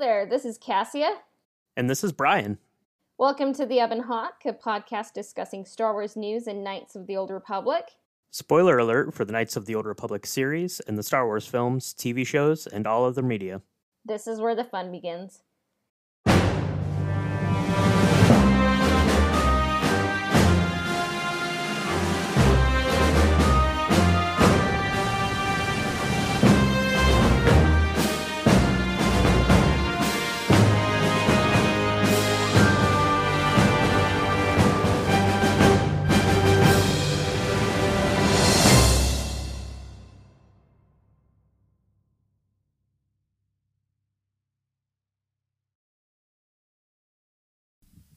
there, this is Cassia. And this is Brian. Welcome to The Ebon Hawk, a podcast discussing Star Wars news and Knights of the Old Republic. Spoiler alert for the Knights of the Old Republic series and the Star Wars films, TV shows, and all other media. This is where the fun begins.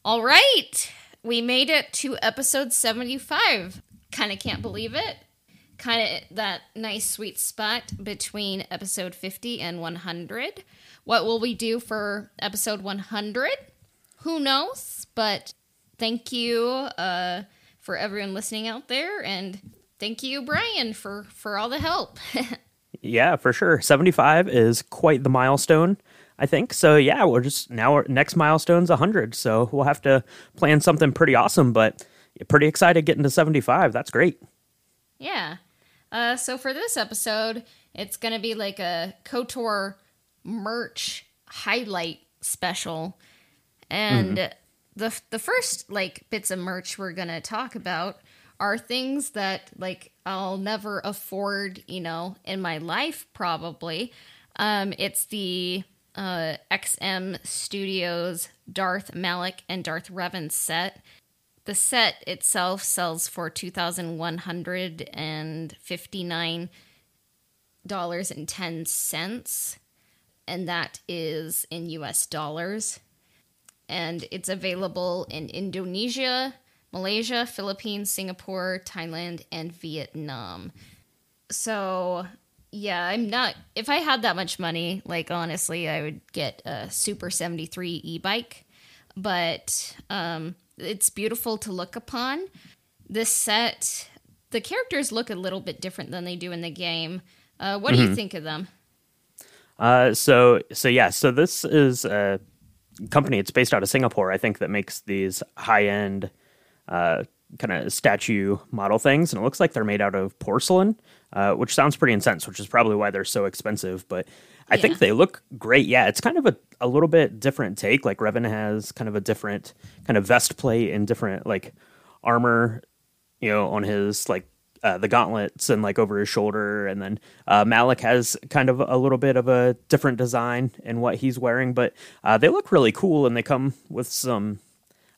All right. We made it to episode 75. Kind of can't believe it. Kind of that nice sweet spot between episode 50 and 100. What will we do for episode 100? Who knows? But thank you uh, for everyone listening out there. And thank you, Brian, for, for all the help. yeah, for sure. 75 is quite the milestone. I think. So yeah, we're just now our next milestone's 100. So we'll have to plan something pretty awesome, but pretty excited getting to 75. That's great. Yeah. Uh, so for this episode, it's going to be like a KOTOR merch highlight special. And mm-hmm. the the first like bits of merch we're going to talk about are things that like I'll never afford, you know, in my life probably. Um it's the uh, XM Studios Darth Malak and Darth Revan set. The set itself sells for two thousand one hundred and fifty nine dollars and ten cents, and that is in U.S. dollars. And it's available in Indonesia, Malaysia, Philippines, Singapore, Thailand, and Vietnam. So yeah, I'm not. If I had that much money, like honestly, I would get a Super 73 e bike. But um, it's beautiful to look upon. This set, the characters look a little bit different than they do in the game. Uh, what mm-hmm. do you mm-hmm. think of them? Uh, so so yeah, so this is a company. It's based out of Singapore, I think, that makes these high end uh, kind of statue model things, and it looks like they're made out of porcelain, uh, which sounds pretty intense, which is probably why they're so expensive. But I yeah. think they look great. Yeah, it's kind of a, a little bit different take. Like Revan has kind of a different kind of vest plate and different like armor, you know, on his like uh, the gauntlets and like over his shoulder, and then uh, Malak has kind of a little bit of a different design in what he's wearing, but uh, they look really cool, and they come with some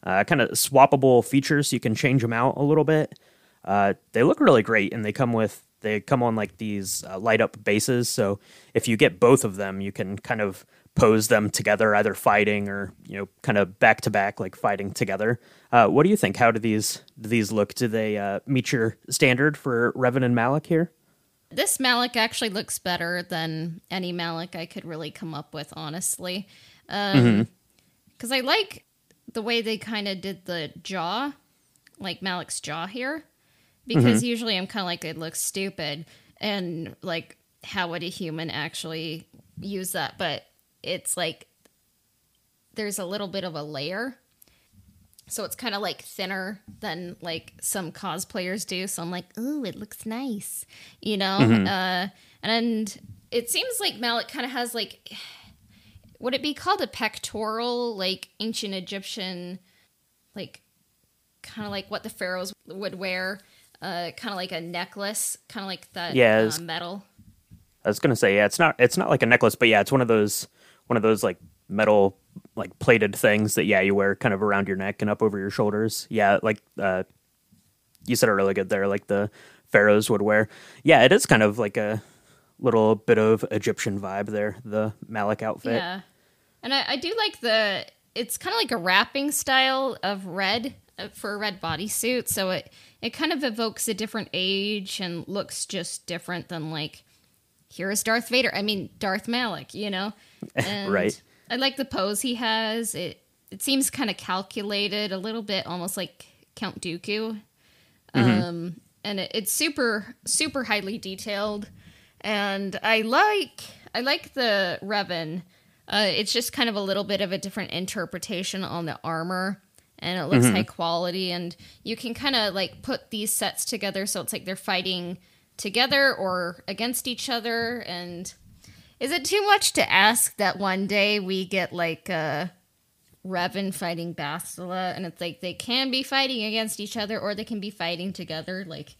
uh, kind of swappable features. So you can change them out a little bit. Uh, they look really great, and they come with they come on like these uh, light up bases. So if you get both of them, you can kind of pose them together, either fighting or you know, kind of back to back, like fighting together. Uh, what do you think? How do these do these look? Do they uh, meet your standard for Revan and Malak here? This Malak actually looks better than any Malak I could really come up with, honestly. Because um, mm-hmm. I like the way they kind of did the jaw, like Malak's jaw here, because mm-hmm. usually I'm kind of like it looks stupid and like how would a human actually use that? But it's like there's a little bit of a layer. So it's kind of like thinner than like some cosplayers do. So I'm like, ooh, it looks nice, you know? Mm-hmm. Uh, and it seems like Malak kind of has like would it be called a pectoral like ancient egyptian like kind of like what the pharaohs would wear uh kind of like a necklace kind of like that yeah, uh, metal i was gonna say yeah it's not it's not like a necklace but yeah it's one of those one of those like metal like plated things that yeah you wear kind of around your neck and up over your shoulders yeah like uh you said it really good there like the pharaohs would wear yeah it is kind of like a little bit of Egyptian vibe there, the Malak outfit. Yeah. And I, I do like the, it's kind of like a wrapping style of red uh, for a red bodysuit. So it, it kind of evokes a different age and looks just different than like, here's Darth Vader. I mean, Darth Malak, you know? And right. I like the pose he has. It, it seems kind of calculated, a little bit almost like Count Dooku. Mm-hmm. Um, and it, it's super, super highly detailed and I like I like the Revan Uh, it's just kind of a little bit of a different interpretation on the armor, and it looks high quality. And you can kind of like put these sets together, so it's like they're fighting together or against each other. And is it too much to ask that one day we get like uh, Revan fighting Bastila, and it's like they can be fighting against each other, or they can be fighting together, like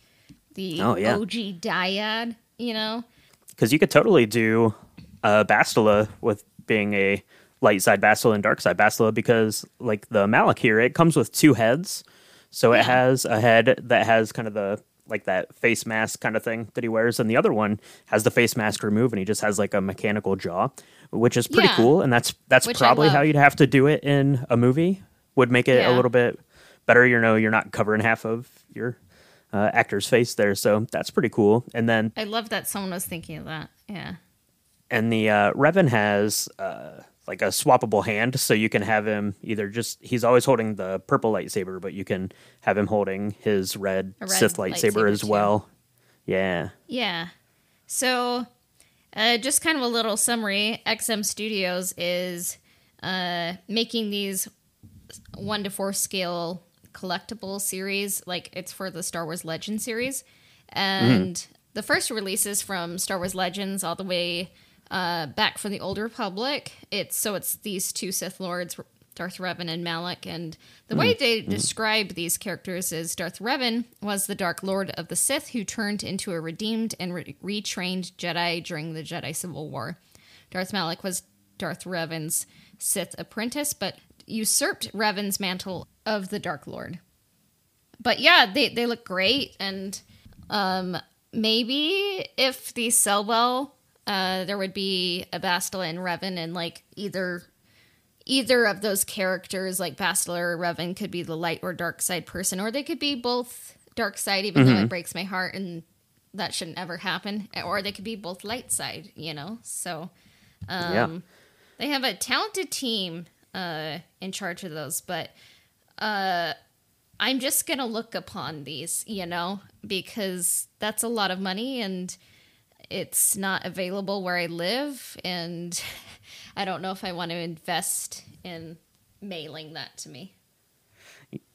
the Oh, yeah. OG dyad, you know? because you could totally do uh, Bastila with being a light side Bastila and dark side Bastila because like the Malak here, it comes with two heads. So it has a head that has kind of the like that face mask kind of thing that he wears, and the other one has the face mask removed, and he just has like a mechanical jaw, which is pretty Yeah. cool. And that's that's Which probably how you'd have to do it in a movie. Would make it a little bit better. You know, you're not covering half of your uh, actor's face there, so that's pretty cool. And then I love that someone was thinking of that. Yeah. And the uh, Revan has uh, like a swappable hand, so you can have him either just he's always holding the purple lightsaber, but you can have him holding his red, red Sith lightsaber, lightsaber, as too. well. Yeah, Yeah. So, uh, just kind of a little summary XM Studios is uh, making these one to four scale collectible series, like it's for the Star Wars Legends series. And the first releases from Star Wars Legends all the way uh, back from the Old Republic. It's so it's these two Sith Lords, Darth Revan and Malak, and the way they describe these characters is Darth Revan was the Dark Lord of the Sith who turned into a redeemed and re- retrained Jedi during the Jedi Civil War. Darth Malak was Darth Revan's Sith apprentice, but usurped Revan's mantle of the Dark Lord. But yeah, they, they look great, and um, maybe if these sell well, uh, there would be a Bastila and Revan, and like either either of those characters, like Bastila or Revan, could be the light or dark side person, or they could be both dark side, even though it breaks my heart, and that shouldn't ever happen. Or they could be both light side, you know. So um, yeah. they have a talented team uh, in charge of those, but uh, I'm just gonna look upon these, you know, because that's a lot of money and it's not available where I live, and I don't know if I want to invest in mailing that to me.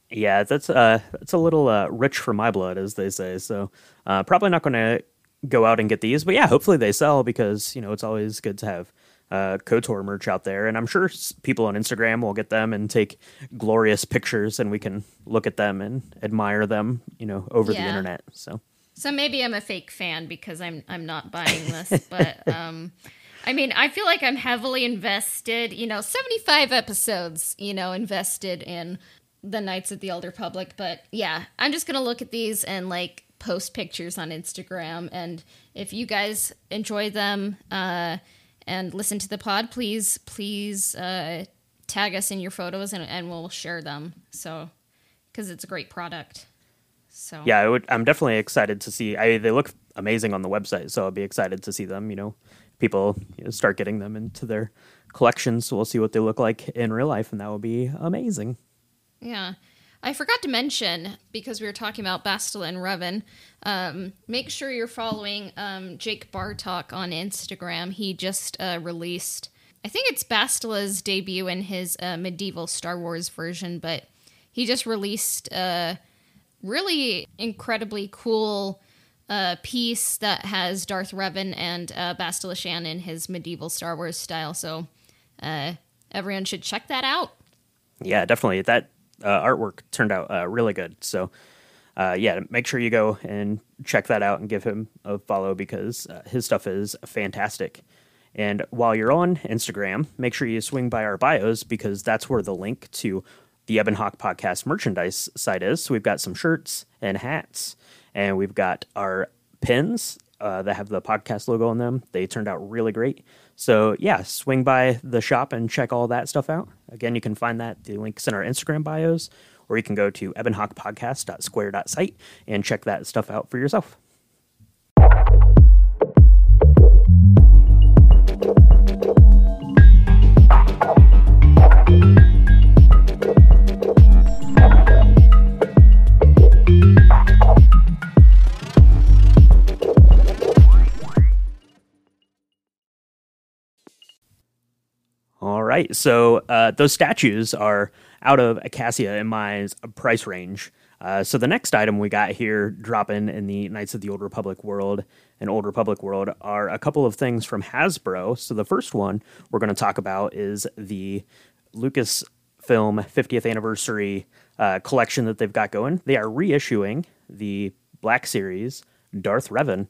Yeah, that's uh that's a little uh, rich for my blood, as they say. So uh, probably not going to go out and get these, but yeah, hopefully they sell because you know it's always good to have uh, Kotor merch out there, and I'm sure people on Instagram will get them and take glorious pictures, and we can look at them and admire them, you know, over the internet. So So maybe I'm a fake fan because I'm I'm not buying this, but um I mean, I feel like I'm heavily invested, you know, 75 episodes, you know, invested in the Knights of the Elder Public, but yeah, I'm just to look at these and like post pictures on Instagram and if you guys enjoy them uh and listen to the pod, please please uh tag us in your photos and and we'll share them. So cuz it's a great product. So yeah, I would, I'm definitely excited to see. I they look amazing on the website, so I'll be excited to see them. You know, people you know, start getting them into their collections. So we'll see what they look like in real life, and that will be amazing. Yeah. I forgot to mention, because we were talking about Bastila and Revan, um, make sure you're following um, Jake Bartok on Instagram. He just uh, released, I think it's Bastila's debut in his uh, medieval Star Wars version, but he just released a really incredibly cool uh, piece that has Darth Revan and uh, Bastila Shan in his medieval Star Wars style. So uh, everyone should check that out. Yeah, definitely. That uh, artwork turned out uh, really good. So, uh, yeah, make sure you go and check that out and give him a follow because uh, his stuff is fantastic. And while you're on Instagram, make sure you swing by our bios because that's where the link to the Ebon Hawk podcast merchandise site is. So we've got some shirts and hats, and we've got our pins uh, that have the podcast logo on them. They turned out really great. So yeah, swing by the shop and check all that stuff out. Again, you can find that the links in our Instagram bios, or you can go to ebonhawkpodcast.square.site and check that stuff out for yourself. Right. So uh, those statues are out of Acacia in my price range. Uh, so the next item we got here dropping in the Knights of the Old Republic world and Old Republic world are a couple of things from Hasbro. So the first one we're going to talk about is the Lucasfilm 50th anniversary uh, collection that they've got going. They are reissuing the Black Series Darth Revan.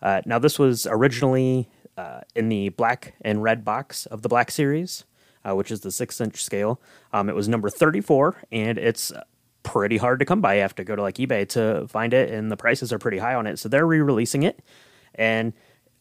Uh, now this was originally uh, in the black and red box of the Black Series. Uh, which is the six inch scale. Um, it was number 34, and it's pretty hard to come by. You have to go to like eBay to find it, and the prices are pretty high on it. So they're re-releasing it, and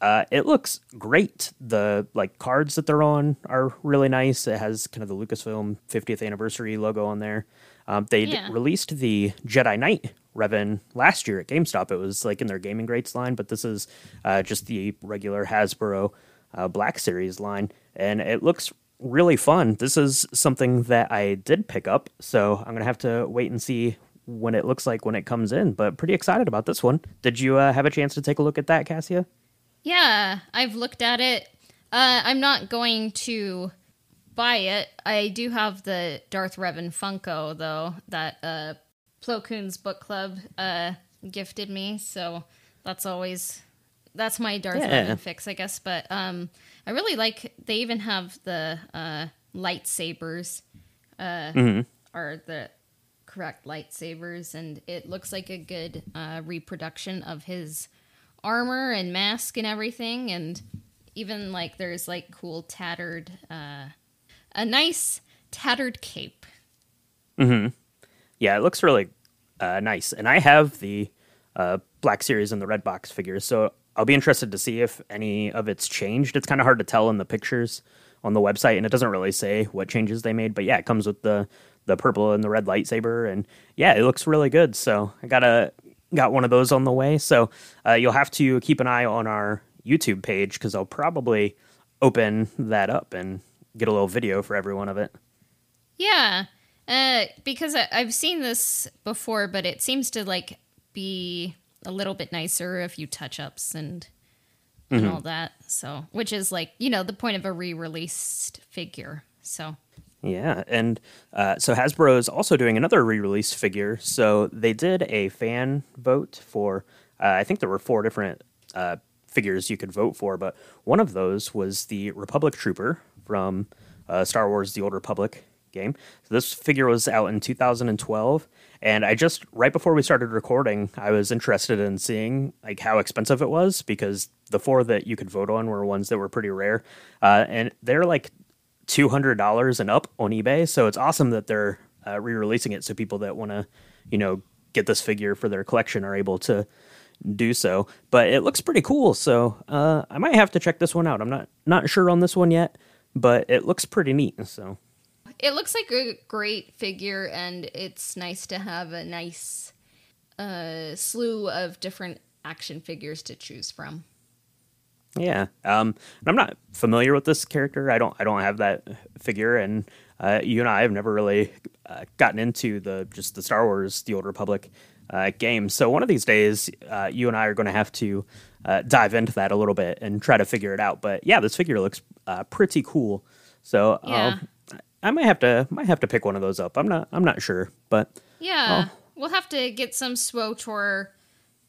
uh, it looks great. The like cards that they're on are really nice. It has kind of the Lucasfilm 50th anniversary logo on there. Um, they Yeah. released the Jedi Knight Revan last year at GameStop. It was like in their Gaming Greats line, but this is uh, just the regular Hasbro uh, Black Series line, and it looks really fun. This is something that I did pick up, so I'm gonna have to wait and see when it looks like when it comes in. But pretty excited about this one. Did you uh, have a chance to take a look at that, Cassia? Yeah, I've looked at it. Uh, I'm not going to buy it. I do have the Darth Revan Funko though that uh, Plo Koon's book club uh, gifted me, so that's always that's my Darth Yeah. Revan fix, I guess. But um, I really like. They even have the uh, lightsabers. Uh, Are the correct lightsabers, and it looks like a good uh, reproduction of his armor and mask and everything, and even like there's like cool tattered, uh, a nice tattered cape. Yeah, it looks really uh, nice. And I have the uh, Black Series and the Red Box figures, so I'll be interested to see if any of it's changed. It's kind of hard to tell in the pictures on the website, and it doesn't really say what changes they made. But yeah, it comes with the the purple and the red lightsaber, and yeah, it looks really good. So I got a got one of those on the way. So uh, you'll have to keep an eye on our YouTube page because I'll probably open that up and get a little video for everyone of it. Yeah, uh, because I, I've seen this before, but it seems to like be a little bit nicer, a few touch ups and and all that. So, which is like you know the point of a re-released figure. So Yeah, and uh, so Hasbro is also doing another re-release figure. So they did a fan vote for. Uh, I think there were four different uh, figures you could vote for, but one of those was the Republic Trooper from uh, Star Wars: The Old Republic game. So this figure was out in 2012, and I just right before we started recording, I was interested in seeing like how expensive it was because the four that you could vote on were ones that were pretty rare, uh, and they're like two hundred dollars and up on eBay. So it's awesome that they're uh, re-releasing it, so people that want to, you know, get this figure for their collection are able to do so. But it looks pretty cool, so uh, I might have to check this one out. I'm not not sure on this one yet, but it looks pretty neat. So it looks like a great figure, and it's nice to have a nice uh, slew of different action figures to choose from. yeah, um, and I'm not familiar with this character. I don't I don't have that figure, and uh, you and I have never really uh, gotten into the just the Star Wars: The Old Republic uh, game. So one of these days, uh, you and I are going to have to uh, dive into that a little bit and try to figure it out. But yeah, this figure looks uh, pretty cool. So Yeah. um, I might have to might have to pick one of those up. I'm not I'm not sure, but Yeah, we'll have to get some SWTOR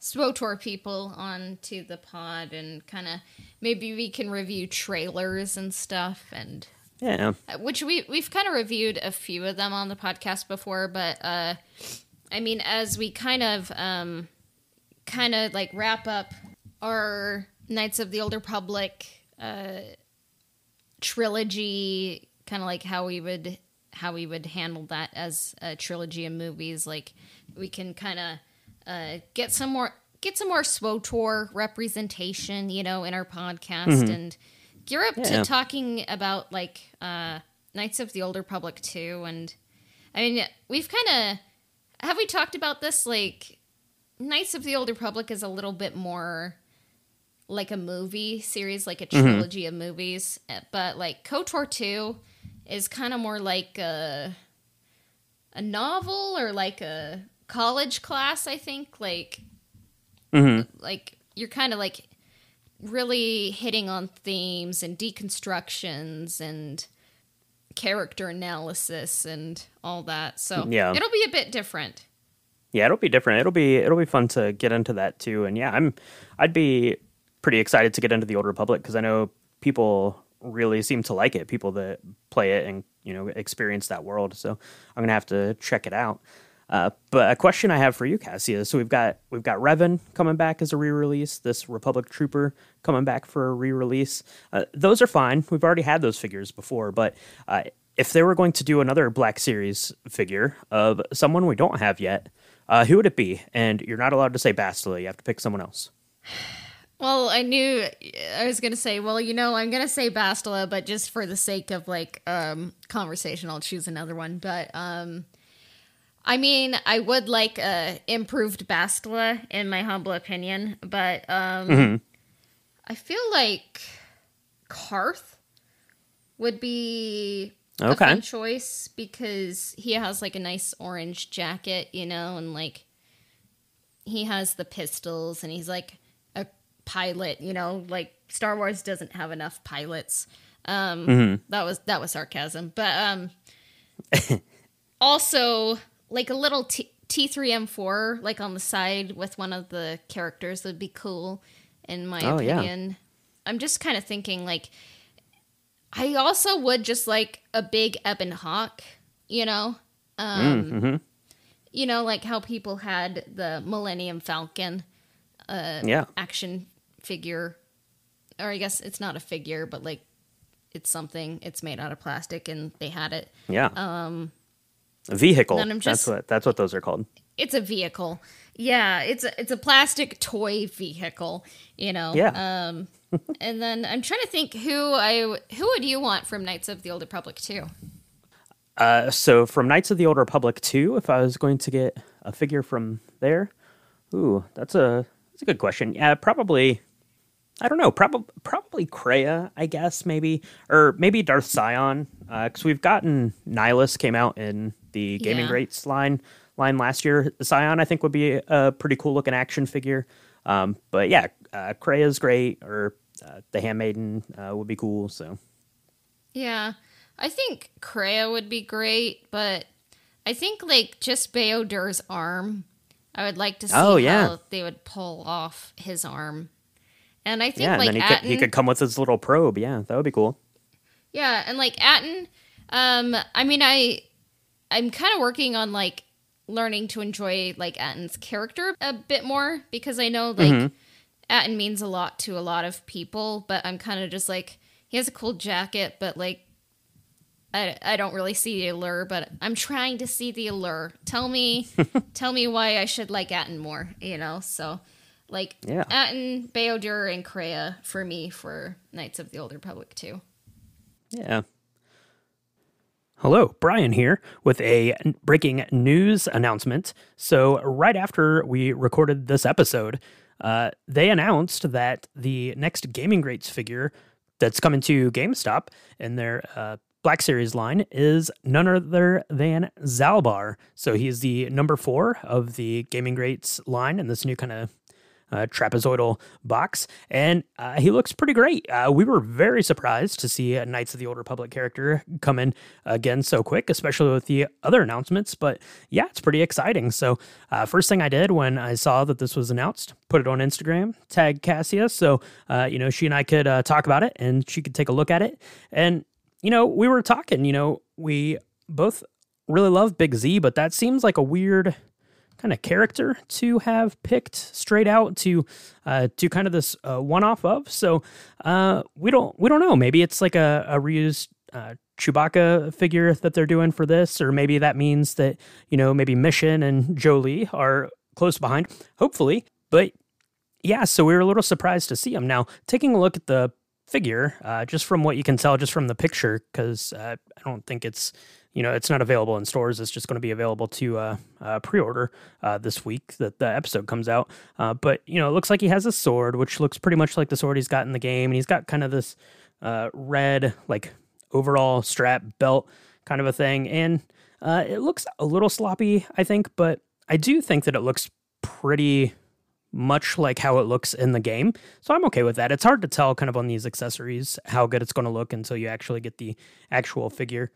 SWTOR people onto the pod and kind of maybe we can review trailers and stuff and yeah, uh, which we we've kind of reviewed a few of them on the podcast before, but uh, I mean, as we kind of um, kind of like wrap up our Knights of the Old Republic uh, trilogy, kind of like how we would how we would handle that as a trilogy of movies. Like we can kind of uh, get some more get some more SWTOR representation, you know, in our podcast and gear up Yeah. to talking about like uh, Knights of the Old Republic too. And I mean, we've kind of have we talked about this? Like Knights of the Old Republic is a little bit more like a movie series, like a trilogy of movies. Uh, But like KOTOR 2 is kind of more like a, a novel or like a college class, I think. Like, mm-hmm. like you're kind of like really hitting on themes and deconstructions and character analysis and all that. So Yeah. it'll be a bit different. Yeah, it'll be different. It'll be it'll be fun to get into that too. And yeah, I'm I'd be pretty excited to get into the Old Republic because I know people really seem to like it. People that play it and you know experience that world. So I'm gonna have to check it out. Uh, but a question I have for you, Cassia. So we've got we've got Revan coming back as a re-release. This Republic Trooper coming back for a re-release. Uh, those are fine. We've already had those figures before. But uh, if they were going to do another Black Series figure of someone we don't have yet, uh, who would it be? And you're not allowed to say Bastila. You have to pick someone else. Well, I knew I was gonna say, well, you know, I'm gonna say Bastila, but just for the sake of like um conversation, I'll choose another one. But um I mean, I would like a improved Bastila in my humble opinion, but um I feel like Carth would be a Okay. fun choice because he has like a nice orange jacket, you know, and like he has the pistols and he's like a pilot, you know, like Star Wars doesn't have enough pilots. Um that was that was sarcasm. But um also like a little T- T3M4 like on the side with one of the characters would be cool in my Oh, yeah. opinion. I'm just kind of thinking like I also would just like a big Ebon Hawk, you know? Um mm-hmm. you know, like how people had the Millennium Falcon Yeah. action figure, or I guess it's not a figure, but like it's something. It's made out of plastic, and they had it. Yeah. Um, a vehicle. just- that's what that's what those are called. It's a vehicle. Yeah, it's a it's a plastic toy vehicle. You know. Yeah. Um, and then I'm trying to think who I who would you want from Knights of the Old Republic too? Uh, so from Knights of the Old Republic 2, if I was going to get a figure from there, ooh, that's a that's a good question. Yeah, probably. I don't know. Probably probably Kreia, I guess maybe, or maybe Darth Sion, because we've gotten Nihilus came out in the Gaming Yeah. Greats line line last year. Sion, I think, would be a pretty cool looking action figure. Um, but yeah, uh, Kreia's great, or uh, the Handmaiden uh, would be cool. So Yeah, I think Kreia would be great, but I think like just Bao-Dur's arm. I would like to see Oh, yeah. how they would pull off his arm. And I think yeah, like and then he Atton, could he could come with his little probe. Yeah, that would be cool. yeah, and like Atton, um, I mean, I, I'm kind of working on like learning to enjoy like Atton's character a bit more because I know like Mm-hmm. Atton means a lot to a lot of people, but I'm kind of just like he has a cool jacket, but like I, I don't really see the allure, but I'm trying to see the allure. Tell me, tell me why I should like Atton more, you know? So, like, Yeah. Atton, Bao-Dur, and Kreia for me for Knights of the Old Republic too. Yeah. Hello, Brian here with a breaking news announcement. So, right after we recorded this episode, uh, they announced that the next Gaming Greats figure that's coming to GameStop in their uh, Black Series line is none other than Zaalbar. So, he's the number four of the Gaming Greats line in this new kind of uh, trapezoidal box, and uh, he looks pretty great. Uh, we were very surprised to see a Knights of the Old Republic character come in again so quick, especially with the other announcements. But yeah, it's pretty exciting. So, uh, first thing I did when I saw that this was announced, put it on Instagram, tag Cassia, so uh, you know she and I could uh, talk about it, and she could take a look at it. And you know, we were talking. You know, we both really love Big Z, but that seems like a weird kind of character to have picked straight out to uh, do kind of this uh, one-off of. So uh, we don't we don't know. Maybe it's like a, a reused uh, Chewbacca figure that they're doing for this, or maybe that means that you know maybe Mission and Jolee are close behind. Hopefully, but yeah. So we were a little surprised to see them. Now taking a look at the figure, uh, just from what you can tell, just from the picture, because uh, I don't think it's you know it's not available in stores. It's just going to be available to uh, uh, pre-order uh, this week that the episode comes out. Uh, but you know, it looks like he has a sword, which looks pretty much like the sword he's got in the game, and he's got kind of this uh, red like overall strap belt kind of a thing, and uh, it looks a little sloppy, I think, but I do think that it looks pretty much like how it looks in the game. So I'm okay with that. It's hard to tell kind of on these accessories how good it's going to look until you actually get the actual figure.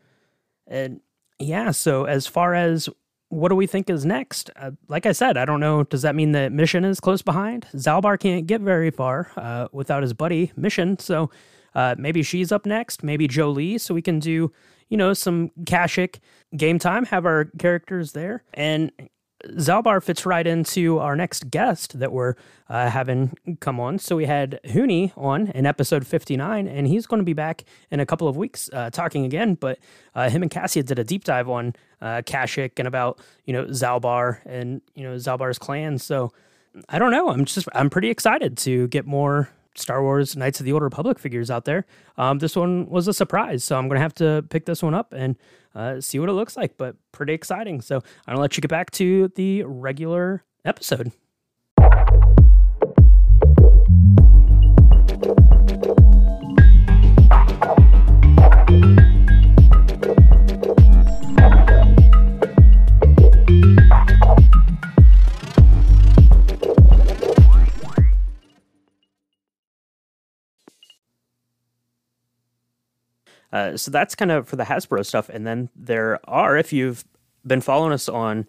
And yeah, so as far as what do we think is next? Uh, like I said, I don't know. Does that mean that Mission is close behind? Zaalbar can't get very far uh, without his buddy Mission. So uh, maybe she's up next. Maybe Jolee. So we can do, you know, some Kashik game time. Have our characters there, and Zaalbar fits right into our next guest that we're uh, having come on. So we had Huni on in episode 59, and he's going to be back in a couple of weeks uh, talking again. But uh, him and Cassia did a deep dive on uh, Kashyyyk and about, you know, Zaalbar and, you know, Zaalbar's clan. So I don't know. I'm just, I'm pretty excited to get more Star Wars Knights of the Old Republic figures out there. Um, this one was a surprise, so I'm going to have to pick this one up and uh, see what it looks like, but pretty exciting. So I'm going to let you get back to the regular episode. Uh, so that's kind of for the Hasbro stuff. And then there are, if you've been following us on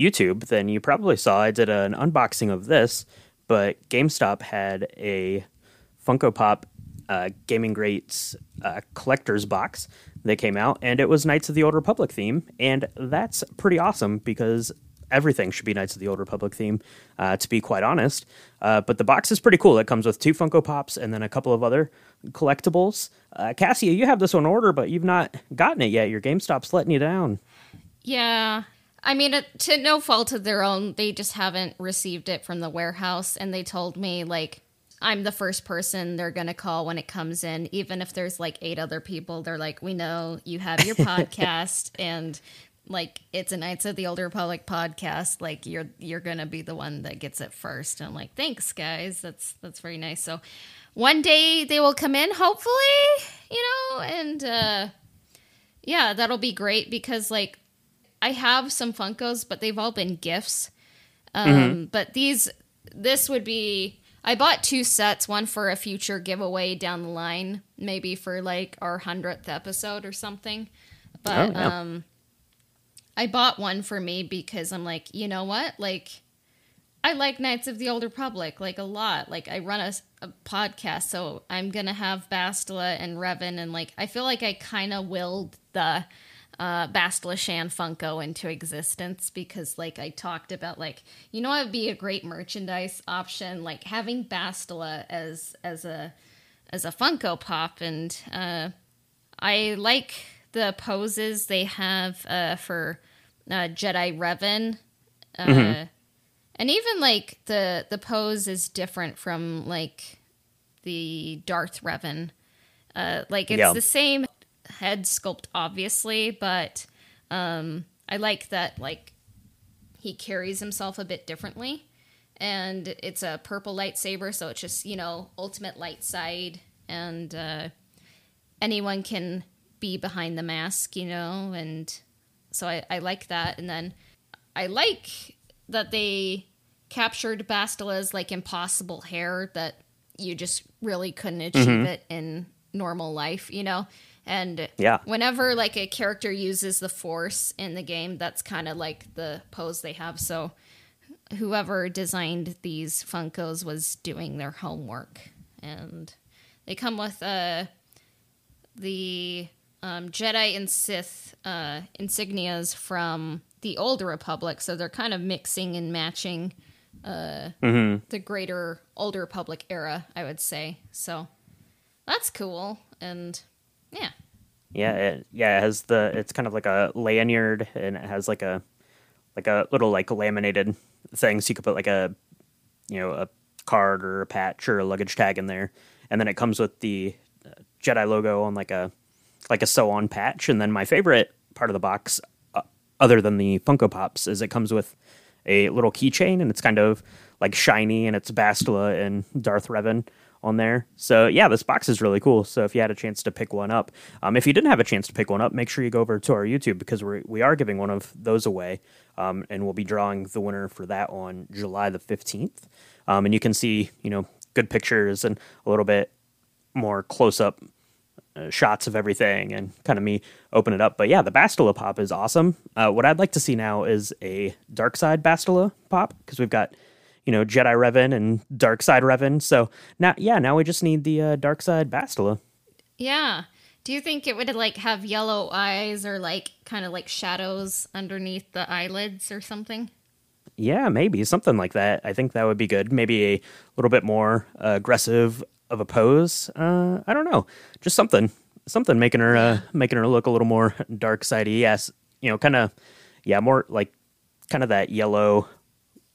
YouTube, then you probably saw I did an unboxing of this. But GameStop had a Funko Pop uh, Gaming Greats uh, collector's box that came out, and it was Knights of the Old Republic theme. And that's pretty awesome because everything should be Knights of the Old Republic theme, uh, to be quite honest. Uh, but the box is pretty cool. It comes with two Funko Pops and then a couple of other collectibles. Uh, Cassia, you have this on order, but you've not gotten it yet. Your GameStop's letting you down. Yeah. I mean, to no fault of their own, they just haven't received it from the warehouse. And they told me, like, I'm the first person they're going to call when it comes in. Even if there's like eight other people, they're like, we know you have your podcast and like it's a Knights of the Old Republic podcast. Like you're you're gonna be the one that gets it first. And I'm like, thanks, guys. That's that's very nice. So one day they will come in, hopefully, you know, and uh yeah, that'll be great because like I have some Funkos, but they've all been gifts. Um mm-hmm. but these this would be I bought two sets, one for a future giveaway down the line, maybe for like our hundredth episode or something. But oh, yeah. um I bought one for me because I'm like, you know what? Like, I like Knights of the Old Republic like a lot. Like, I run a, a podcast, so I'm gonna have Bastila and Revan, and like, I feel like I kind of willed the uh, Bastila Shan Funko into existence because, like, I talked about, like, you know, it'd be a great merchandise option, like having Bastila as as a as a Funko Pop, and uh, I like the poses they have uh, for uh, Jedi Revan, uh, mm-hmm. and even like the the pose is different from like the Darth Revan. Uh, like it's yeah. the same head sculpt, obviously, but um, I like that like he carries himself a bit differently, and it's a purple lightsaber, so it's just you know ultimate light side, and uh, anyone can be behind the mask, you know, and so I, I like that. And then I like that they captured Bastila's like impossible hair that you just really couldn't achieve mm-hmm. it in normal life, you know? And yeah. whenever like a character uses the force in the game, that's kind of like the pose they have. So whoever designed these Funkos was doing their homework. And they come with uh the um, Jedi and Sith uh, insignias from the older Republic, so they're kind of mixing and matching uh, mm-hmm. the greater older Republic era, I would say. So that's cool, and yeah, yeah, it, yeah. It has the it's kind of like a lanyard, and it has like a like a little like laminated thing, so you could put like a you know a card or a patch or a luggage tag in there, and then it comes with the uh, Jedi logo on like a like a sew on patch. And then my favorite part of the box, uh, other than the Funko Pops, is it comes with a little keychain and it's kind of like shiny and it's Bastila and Darth Revan on there. So yeah, this box is really cool. So if you had a chance to pick one up, um, if you didn't have a chance to pick one up, make sure you go over to our YouTube because we we are giving one of those away, um, and we'll be drawing the winner for that on July the fifteenth. Um, and you can see you know good pictures and a little bit more close up uh, shots of everything and kind of me open it up. But yeah, the Bastila pop is awesome. Uh, what I'd like to see now is a Dark Side Bastila pop because we've got you know Jedi Revan and Dark Side Revan. So now, yeah, now we just need the uh, Dark Side Bastila. Yeah. Do you think it would like have yellow eyes or like kind of like shadows underneath the eyelids or something? Yeah, maybe something like that. I think that would be good. Maybe a little bit more uh, aggressive of a pose. Uh, I don't know, just something, something making her uh, making her look a little more dark sidey. Yes, you know, kind of, yeah, more like kind of that yellow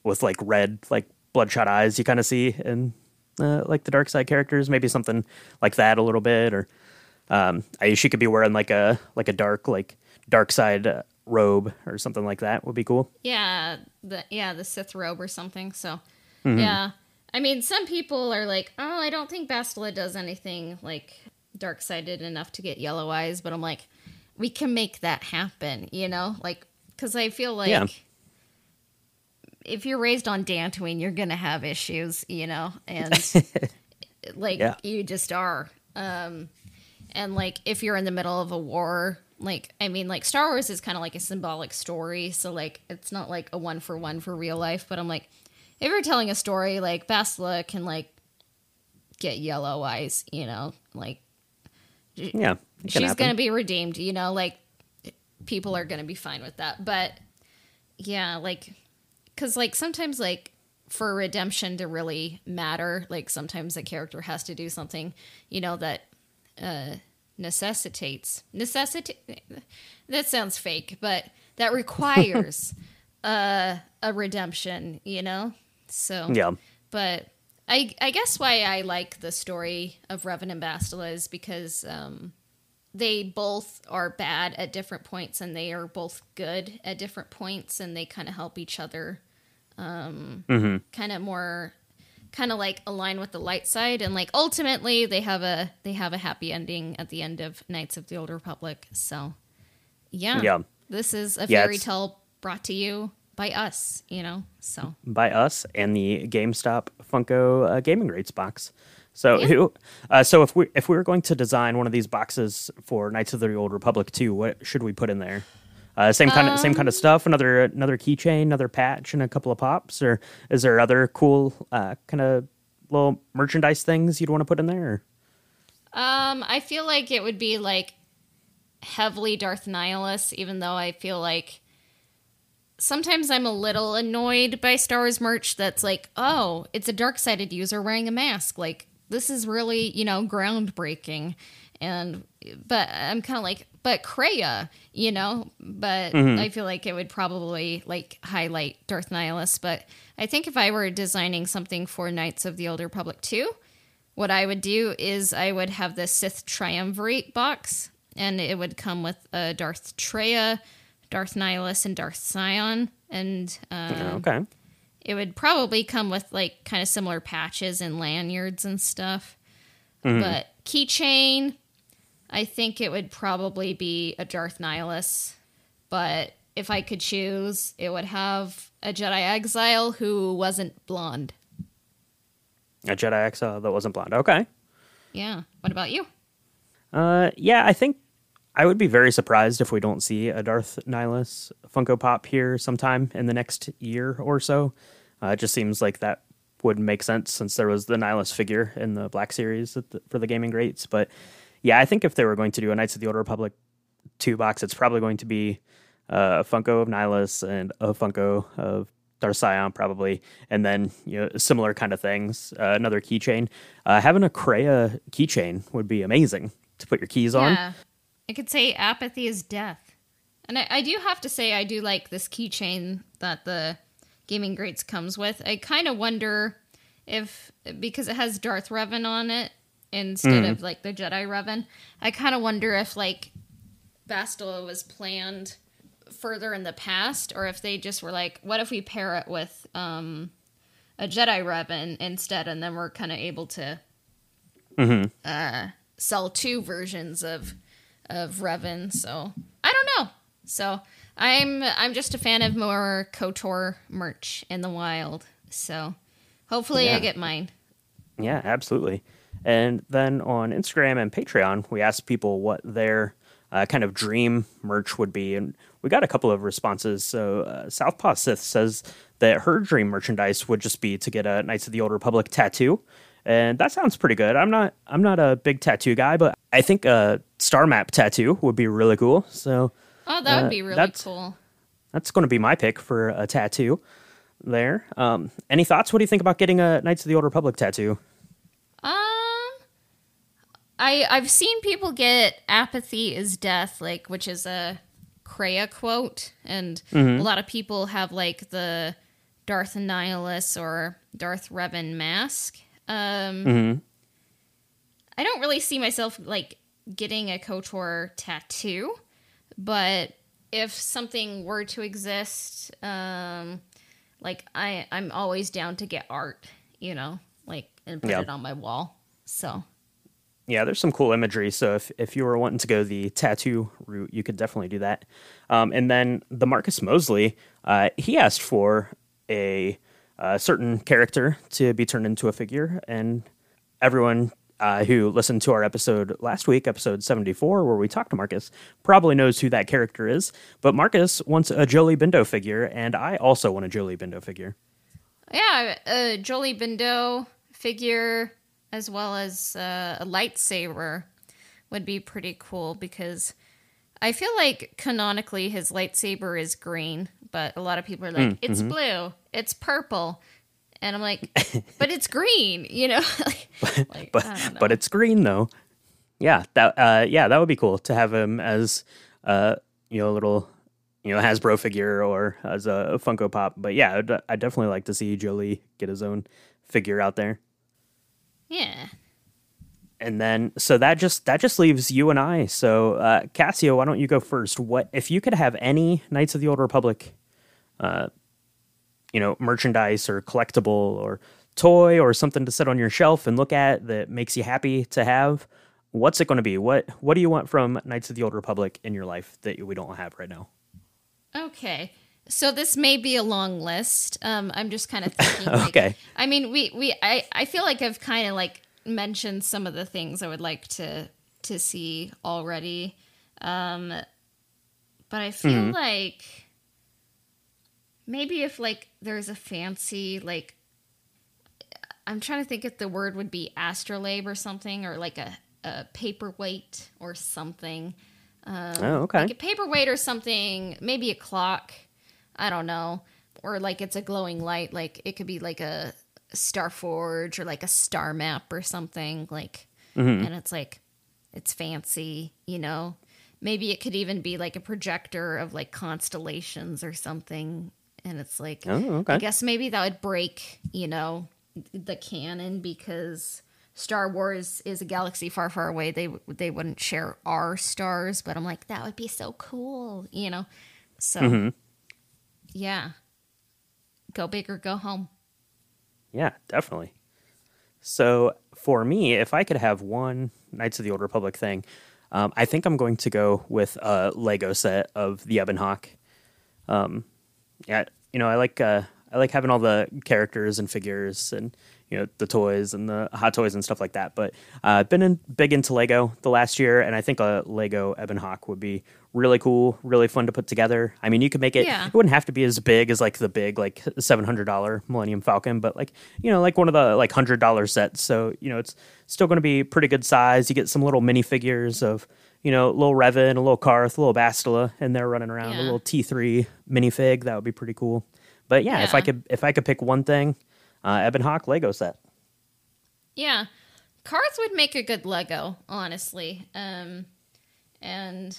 with like red, like bloodshot eyes you kind of see in uh, like the dark side characters. Maybe something like that a little bit, or um, I, she could be wearing like a like a dark like dark side uh, robe or something like that. Would be cool. Yeah, the yeah the Sith robe or something. So mm-hmm. yeah, I mean, some people are like, oh, I don't think Bastila does anything like dark sided enough to get yellow eyes, but I'm like, we can make that happen, you know, like because I feel like. Yeah if you're raised on Dantooine, you're gonna have issues, you know, and like yeah. you just are. Um, and like if you're in the middle of a war, like I mean, like Star Wars is kind of like a symbolic story, so like it's not like a one for one for real life. But I'm like, if you're telling a story, like Bastila can like get yellow eyes, you know, like yeah, she's happen. gonna be redeemed, you know, like people are gonna be fine with that. But yeah, like because like sometimes like for redemption to really matter, like sometimes a character has to do something, you know, that uh, necessitates necessitate. That sounds fake, but that requires uh, a redemption, you know. So yeah, but I I guess why I like the story of Revan and Bastila is because um, they both are bad at different points and they are both good at different points and they kind of help each other um, mm-hmm. kind of more kind of like align with the light side and like ultimately they have a they have a happy ending at the end of Knights of the Old Republic. So yeah. Yeah. This is a yeah, fairy tale brought to you by us, you know. So by us and the GameStop Funko uh, Gaming Greats box. So yeah. who uh, so if we if we were going to design one of these boxes for Knights of the Old Republic 2, what should we put in there? Uh, same kind of same kind of um, stuff. Another another keychain, another patch, and a couple of pops. Or is there other cool uh, kind of little merchandise things you'd want to put in there? Um, I feel like it would be like heavily Darth Nihilus, even though I feel like sometimes I'm a little annoyed by Star Wars merch that's like, oh, it's a dark sided user wearing a mask. Like, this is really, you know, groundbreaking. And, but I'm kind of like, but Kreia, you know, but mm-hmm. I feel like it would probably like highlight Darth Nihilus. But I think if I were designing something for Knights of the Old Republic 2, what I would do is I would have the Sith Triumvirate box, and it would come with a Darth Traya, Darth Nihilus, and Darth Sion. And um, okay. it would probably come with like kind of similar patches and lanyards and stuff. Mm-hmm. But keychain, I think it would probably be a Darth Nihilus, but if I could choose, it would have a Jedi Exile who wasn't blonde. A Jedi Exile that wasn't blonde. Okay. Yeah. What about you? Uh, yeah, I think I would be very surprised if we don't see a Darth Nihilus Funko Pop here sometime in the next year or so. Uh, it just seems like that would make sense since there was the Nihilus figure in the Black Series for the Gaming Greats. But yeah, I think if they were going to do a Knights of the Old Republic two box, it's probably going to be uh, a Funko of Nihilus and a Funko of Darth Sion, probably, and then you know similar kind of things. Uh, another keychain. Uh, having a Kreia keychain would be amazing to put your keys on. I could say apathy is death, and I, I do have to say I do like this keychain that the Gaming Greats comes with. I kind of wonder if because it has Darth Revan on it instead mm. of like the Jedi Revan. I kind of wonder if like Bastila was planned further in the past, or if they just were like, what if we pair it with um, a Jedi Revan instead, and then we're kind of able to mm-hmm. uh, sell two versions of of Revan. So I don't know. So I'm I'm just a fan of more Kotor merch in the wild. So hopefully yeah. I get mine. Yeah, absolutely. And then on Instagram and Patreon, we asked people what their uh, kind of dream merch would be, and we got a couple of responses. So uh, Southpaw Sith says that her dream merchandise would just be to get a Knights of the Old Republic tattoo, and that sounds pretty good. I'm not I'm not a big tattoo guy, but I think a star map tattoo would be really cool. So Oh, that Uh, would be really that's- cool. that's going to be my pick for a tattoo. There. Um, any thoughts? What do you think about getting a Knights of the Old Republic tattoo? Um, I I've seen people get "apathy is death," like which is a Kreia quote, and Mm-hmm. a lot of people have like the Darth Nihilus or Darth Revan mask. Um, Mm-hmm. I don't really see myself like getting a Kotor tattoo, but if something were to exist, um, like I I'm always down to get art, you know, like and put Yeah. it on my wall. So Yeah, there's some cool imagery. So if, if you were wanting to go the tattoo route, you could definitely do that. Um, and then the Marcus Mosley, uh, he asked for a, uh certain character to be turned into a figure, and everyone uh, who listened to our episode last week, episode 74, where we talked to Marcus, probably knows who that character is. But Marcus wants a Jolee Bindo figure, and I also want a Jolee Bindo figure. yeah, a Jolee Bindo figure as well as uh, a lightsaber would be pretty cool because I feel like canonically his lightsaber is green, but a lot of people are like, it's blue, it's purple. And I'm like, but it's green, you know? like, but know. but it's green though. Yeah, that uh, yeah, that would be cool to have him as uh, you know, a little you know Hasbro figure or as a Funko Pop. But yeah, I'd, I'd definitely like to see Jolee get his own figure out there. yeah. And then so that just that just leaves you and I. So uh, Cassio, why don't you go first? What if you could have any Knights of the Old Republic, uh, you know, merchandise or collectible or toy or something to sit on your shelf and look at that makes you happy to have? What's it going to be? What What do you want from Knights of the Old Republic in your life that we don't have right now? Okay. So this may be a long list. Um, I'm just kind of thinking. like- Okay. I mean, we we I I feel like I've kind of like mentioned some of the things I would like to to see already. Um, but I feel like maybe if like there's a fancy like I'm trying to think if the word would be astrolabe or something or like a a paperweight or something. Um, Oh, okay. Like a paperweight or something, maybe a clock. I don't know. Or like it's a glowing light. Like it could be like a star forge or like a star map or something. Like, Mm-hmm. and it's like, it's fancy, you know? Maybe it could even be like a projector of like constellations or something. And it's like, Oh, okay. I guess maybe that would break, you know, the canon because Star Wars is a galaxy far, far away. They they wouldn't share our stars, but I'm like that would be so cool, you know. So Mm-hmm. yeah, go big or go home. Yeah, definitely. So for me, if I could have one Knights of the Old Republic thing, um, I think I'm going to go with a Lego set of the Ebon Hawk. Um, yeah, you know, I like uh, I like having all the characters and figures and you know the toys and the hot toys and stuff like that. But uh, I've been in, big into Lego the last year, and I think a Lego Ebon Hawk would be really cool, really fun to put together. I mean, you could make it. Yeah. It wouldn't have to be as big as like the big like seven hundred dollar Millennium Falcon, but like you know like one of the like hundred dollar sets. So you know it's still going to be pretty good size. You get some little minifigures of you know a little Revan, a little Carth, a little Bastila, and they're running around. A little T three minifig that would be pretty cool. But yeah, if I could if I could pick one thing, uh, Ebon Hawk Lego set. Yeah, cars would make a good Lego, honestly. Um, and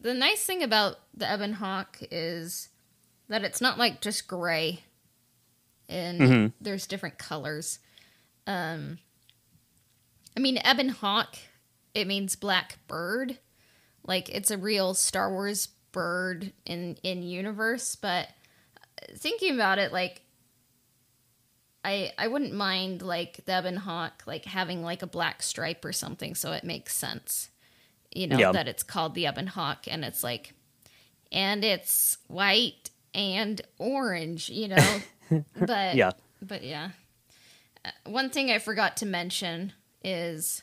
the nice thing about the Ebon Hawk is that it's not like just gray, and there's different colors. Um, I mean, Ebon Hawk, it means black bird, like it's a real Star Wars bird in in universe. But thinking about it, like I I wouldn't mind like the Ebon Hawk like having like a black stripe or something, so it makes sense. You know Yeah. that it's called the Ebon Hawk, and it's like, and it's white and orange. You know, but Yeah. but yeah. Uh, one thing I forgot to mention is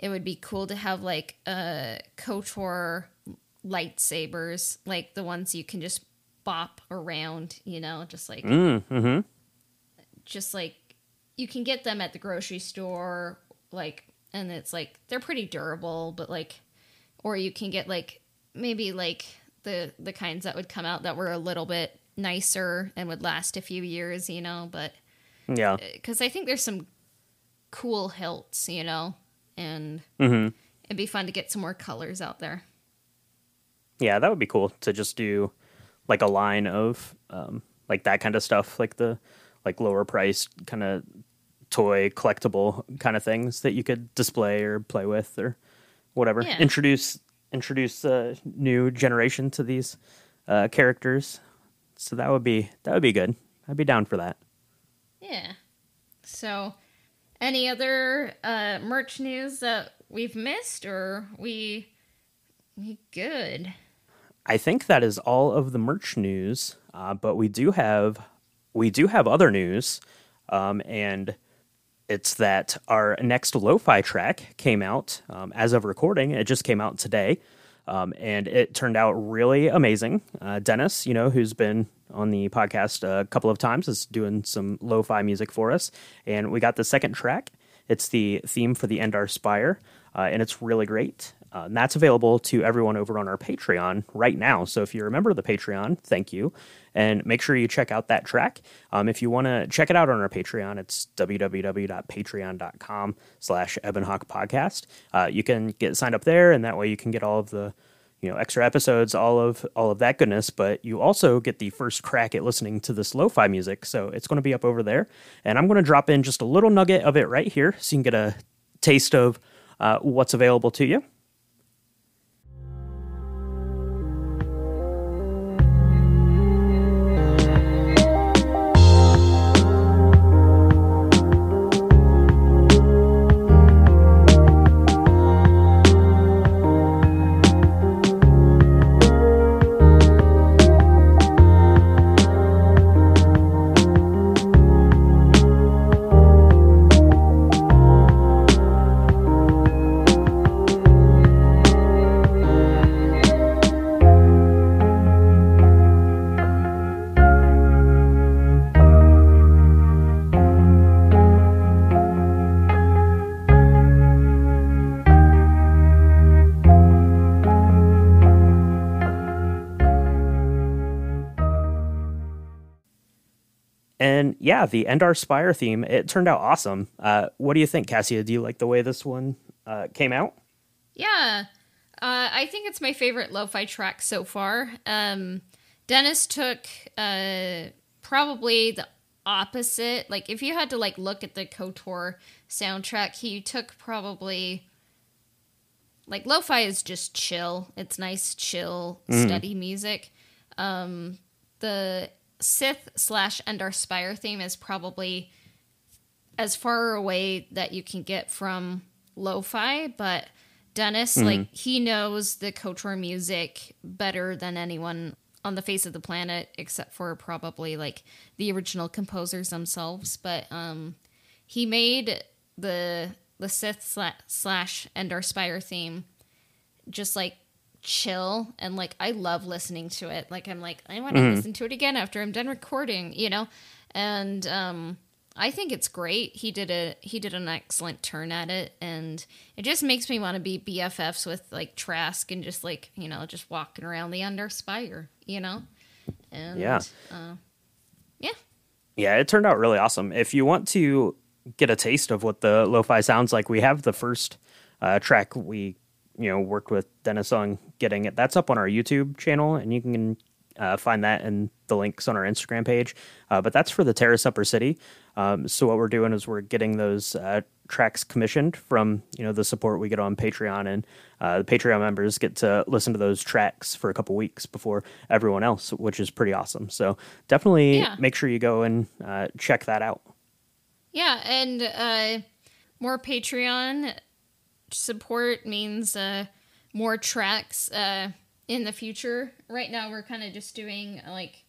it would be cool to have like a KOTOR lightsabers, like the ones you can just bop around, you know, just like Mm, mm-hmm. just like you can get them at the grocery store, like, and it's like they're pretty durable, but like, or you can get like maybe like the the kinds that would come out that were a little bit nicer and would last a few years, you know, but Yeah. because I think there's some cool hilts, you know, and Mm-hmm. it'd be fun to get some more colors out there. Yeah, that would be cool to just do like a line of um, like that kind of stuff, like the like lower priced kind of toy collectible kind of things that you could display or play with or whatever. Yeah. Introduce introduce a new generation to these uh, characters. So that would be that would be good. I'd be down for that. Yeah. So, any other uh, merch news that we've missed, or we we good? I think that is all of the merch news, uh, but we do have we do have other news, um, and it's that our next lo-fi track came out um, as of recording. It just came out today, um, and it turned out really amazing. Uh, Dennis, you know, who's been on the podcast a couple of times, is doing some lo-fi music for us, and we got the second track. It's the theme for the Endar Spire, uh, and it's really great. Uh, and that's available to everyone over on our Patreon right now. So if you remember the Patreon, thank you. And make sure you check out that track. Um, if you want to check it out on our Patreon, it's www.patreon.com slash Ebonhawk podcast. Uh, you can get signed up there, and that way you can get all of the you know extra episodes all of all of that goodness but you also get the first crack at listening to this lo-fi music so it's going to be up over there. And i'm going to drop in just a little nugget of it right here so you can get a taste of uh, what's available to you yeah, the Endar Spire theme, it turned out awesome. Uh, what do you think, Cassia? Do you like the way this one uh, came out? Yeah, uh, I think it's my favorite lo-fi track so far. Um, Dennis took uh, probably the opposite. Like, if you had to like look at the Kotor soundtrack, he took probably like lo-fi is just chill. It's nice, chill, steady music. Um, the Sith slash Endar Spire theme is probably as far away that you can get from lo-fi, but Dennis, like he knows the KOTOR music better than anyone on the face of the planet, except for probably like the original composers themselves. But um, he made the the Sith sla- slash Endar Spire theme just like chill and like I love listening to it. Like I'm like I want to listen to it again after I'm done recording, you know. And um I think it's great. He did a he did an excellent turn at it and it just makes me want to be BFFs with like Trask and just like, you know, just walking around the Endar Spire, you know. And Yeah. uh, yeah. Yeah, it turned out really awesome. If you want to get a taste of what the lo-fi sounds like, we have the first uh, track we you know worked with Dennis on getting it. That's up on our YouTube channel, and you can uh, find that in the links on our Instagram page. Uh, but that's for the Taris Upper City. Um, so what we're doing is we're getting those uh, tracks commissioned from you know the support we get on Patreon, and uh, the Patreon members get to listen to those tracks for a couple weeks before everyone else, which is pretty awesome. So definitely Yeah. make sure you go and uh, check that out. Yeah, and uh, more Patreon support means uh, more tracks uh, in the future. Right now, we're kind of just doing like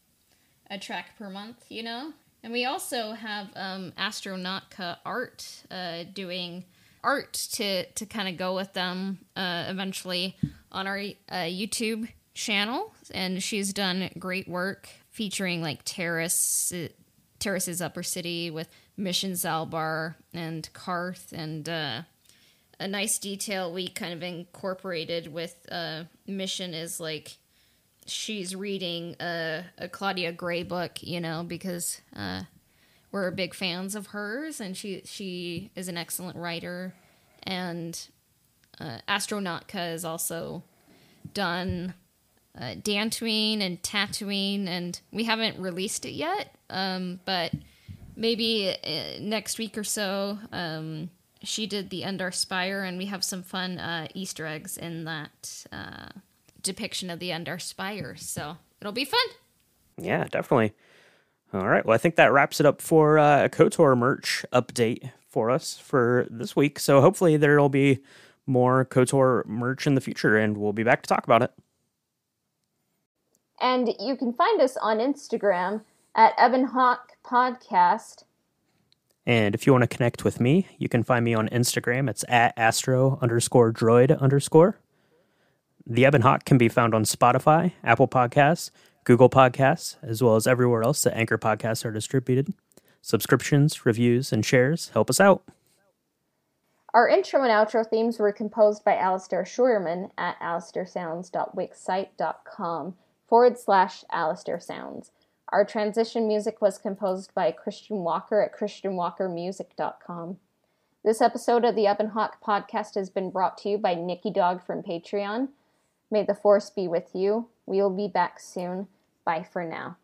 a track per month, you know? And we also have um, Astronautica Art uh, doing art to to kind of go with them uh, eventually on our uh, YouTube channel, and she's done great work featuring like Taris, Taris's Upper City with Mission Zaalbar and Carth, and uh, a nice detail we kind of incorporated with uh, Mission is like she's reading a, a Claudia Gray book, you know, because uh, we're big fans of hers, and she she is an excellent writer. And uh, Astronautica has also done uh, Dantooine and Tatooine, and we haven't released it yet, um, but maybe uh, next week or so. Um, she did the Endar Spire, and we have some fun uh, Easter eggs in that uh, depiction of the Endar Spire. So it'll be fun. Yeah, definitely. All right. Well, I think that wraps it up for uh, a KOTOR merch update for us for this week. So hopefully there'll be more KOTOR merch in the future, and we'll be back to talk about it. And you can find us on Instagram at Ebonhawk Podcast. And if you want to connect with me, you can find me on Instagram. It's at astro underscore droid underscore. The Ebon Hawk can be found on Spotify, Apple Podcasts, Google Podcasts, as well as everywhere else that Anchor podcasts are distributed. Subscriptions, reviews, and shares help us out. Our intro and outro themes were composed by Alastair Scheuerman at alastairsounds.wixsite.com forward slash Alastair Sounds. Our transition music was composed by Christian Walker at christianwalkermusic.com. This episode of the Ebon Hawk podcast has been brought to you by Nikki Dog from Patreon. May the force be with you. We will be back soon. Bye for now.